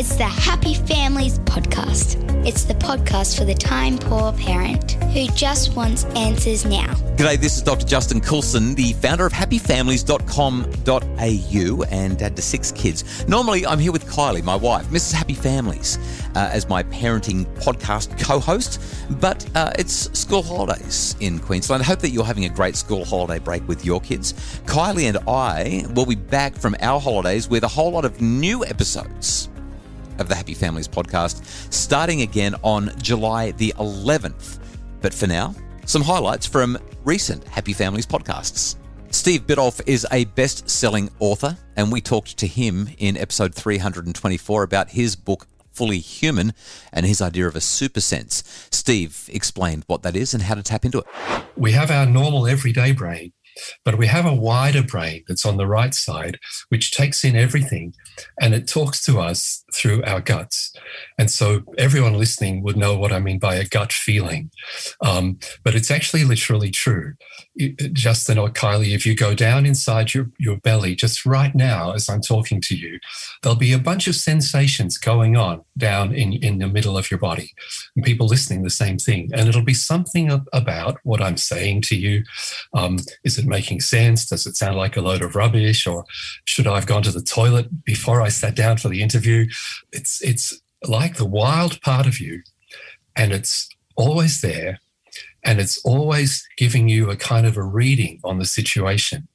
It's the Happy Families Podcast. It's the podcast for the time poor parent who just wants answers now. G'day, this is Dr. Justin Coulson, the founder of happyfamilies.com.au and dad to six kids. Normally, I'm here with Kylie, my wife, Mrs. Happy Families, uh, as my parenting podcast co host, but uh, it's school holidays in Queensland. I hope that you're having a great school holiday break with your kids. Kylie and I will be back from our holidays with a whole lot of new episodes of the Happy Families podcast, starting again on July the 11th. But for now, some highlights from recent Happy Families podcasts. Steve Biddulph is a best selling author, and we talked to him in episode 324 about his book, Fully Human, and his idea of a super sense. Steve explained what that is and how to tap into it. We have our normal everyday brain, but we have a wider brain that's on the right side, which takes in everything and it talks to us through our guts. And so everyone listening would know what I mean by a gut feeling. Um, but it's actually literally true. Justin or Kylie, if you go down inside your, your belly just right now as I'm talking to you, there'll be a bunch of sensations going on down in, in the middle of your body. And people listening, the same thing. And it'll be something about what I'm saying to you. Um, is it making sense? Does it sound like a load of rubbish? Or should I have gone to the toilet before I sat down for the interview? It's it's like the wild part of you, and it's always there, and it's always giving you a kind of a reading on the situation.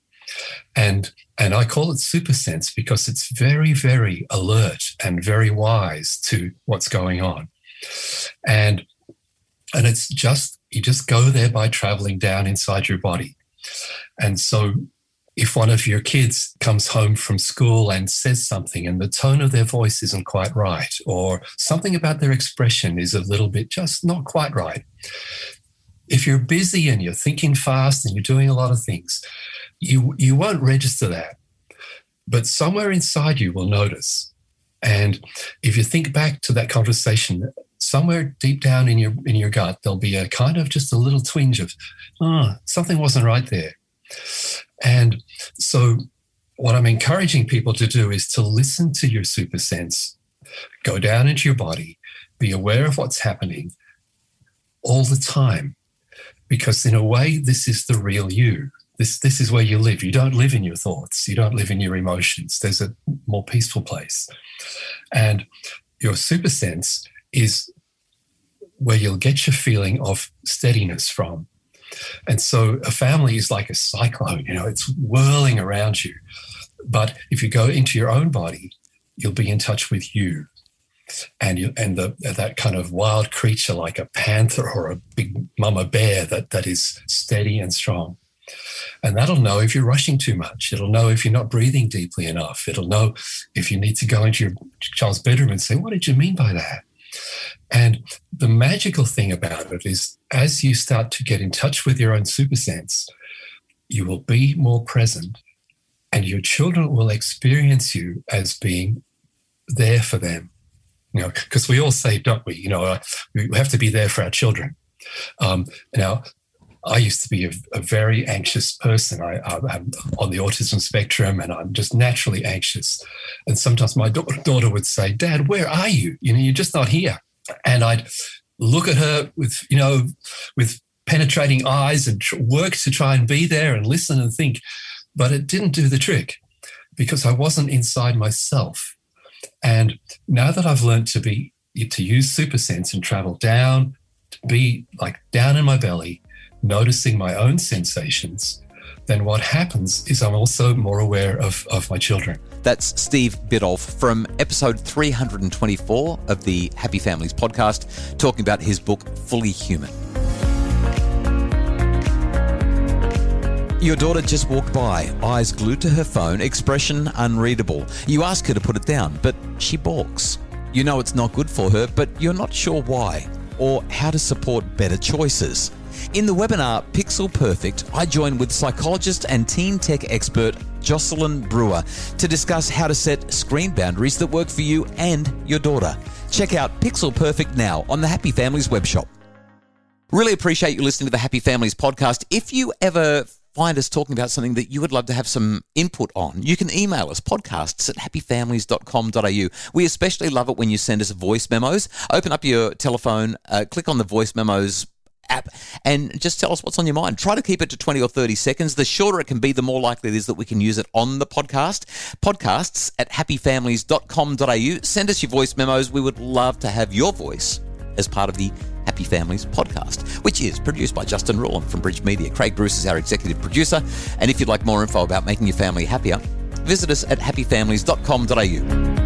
And and I call it super sense because it's very, very alert and very wise to what's going on. And and it's just you just go there by traveling down inside your body. And so if one of your kids comes home from school and says something and the tone of their voice isn't quite right, or something about their expression is a little bit just not quite right, if you're busy and you're thinking fast and you're doing a lot of things, you, you won't register that. But somewhere inside you will notice. And if you think back to that conversation, somewhere deep down in your in your gut, there'll be a kind of just a little twinge of, oh, something wasn't right there. And so, what I'm encouraging people to do is to listen to your super sense, go down into your body, be aware of what's happening all the time. Because, in a way, this is the real you. This, this is where you live. You don't live in your thoughts, you don't live in your emotions. There's a more peaceful place. And your super sense is where you'll get your feeling of steadiness from. And so a family is like a cyclone, you know, it's whirling around you. But if you go into your own body, you'll be in touch with you. And you and the that kind of wild creature like a panther or a big mama bear that that is steady and strong. And that'll know if you're rushing too much. It'll know if you're not breathing deeply enough. It'll know if you need to go into your child's bedroom and say, What did you mean by that? And the magical thing about it is, as you start to get in touch with your own super sense, you will be more present and your children will experience you as being there for them. You know, because we all say, don't we? You know, uh, we have to be there for our children. Um, now, I used to be a, a very anxious person. I, am on the autism spectrum and I'm just naturally anxious. And sometimes my da- daughter would say, Dad, where are you? You know, you're just not here. And I'd look at her with, you know, with penetrating eyes and work to try and be there and listen and think. But it didn't do the trick because I wasn't inside myself. And now that I've learned to be, to use super sense and travel down, to be like down in my belly, noticing my own sensations, then what happens is I'm also more aware of, of my children. That's Steve Biddulph from episode 324 of the Happy Families podcast, talking about his book, Fully Human. Your daughter just walked by, eyes glued to her phone, expression unreadable. You ask her to put it down, but she balks. You know it's not good for her, but you're not sure why or how to support better choices. In the webinar Pixel Perfect, I join with psychologist and teen tech expert Jocelyn Brewer to discuss how to set screen boundaries that work for you and your daughter. Check out Pixel Perfect now on the Happy Families webshop. Really appreciate you listening to the Happy Families podcast. If you ever find us talking about something that you would love to have some input on, you can email us podcasts at happyfamilies.com.au. We especially love it when you send us voice memos. Open up your telephone, uh, click on the voice memos app and just tell us what's on your mind. Try to keep it to 20 or 30 seconds. The shorter it can be, the more likely it is that we can use it on the podcast. Podcasts at happyfamilies.com.au. Send us your voice memos. We would love to have your voice as part of the Happy Families podcast, which is produced by Justin Ruland from Bridge Media. Craig Bruce is our executive producer. And if you'd like more info about making your family happier, visit us at happyfamilies.com.au.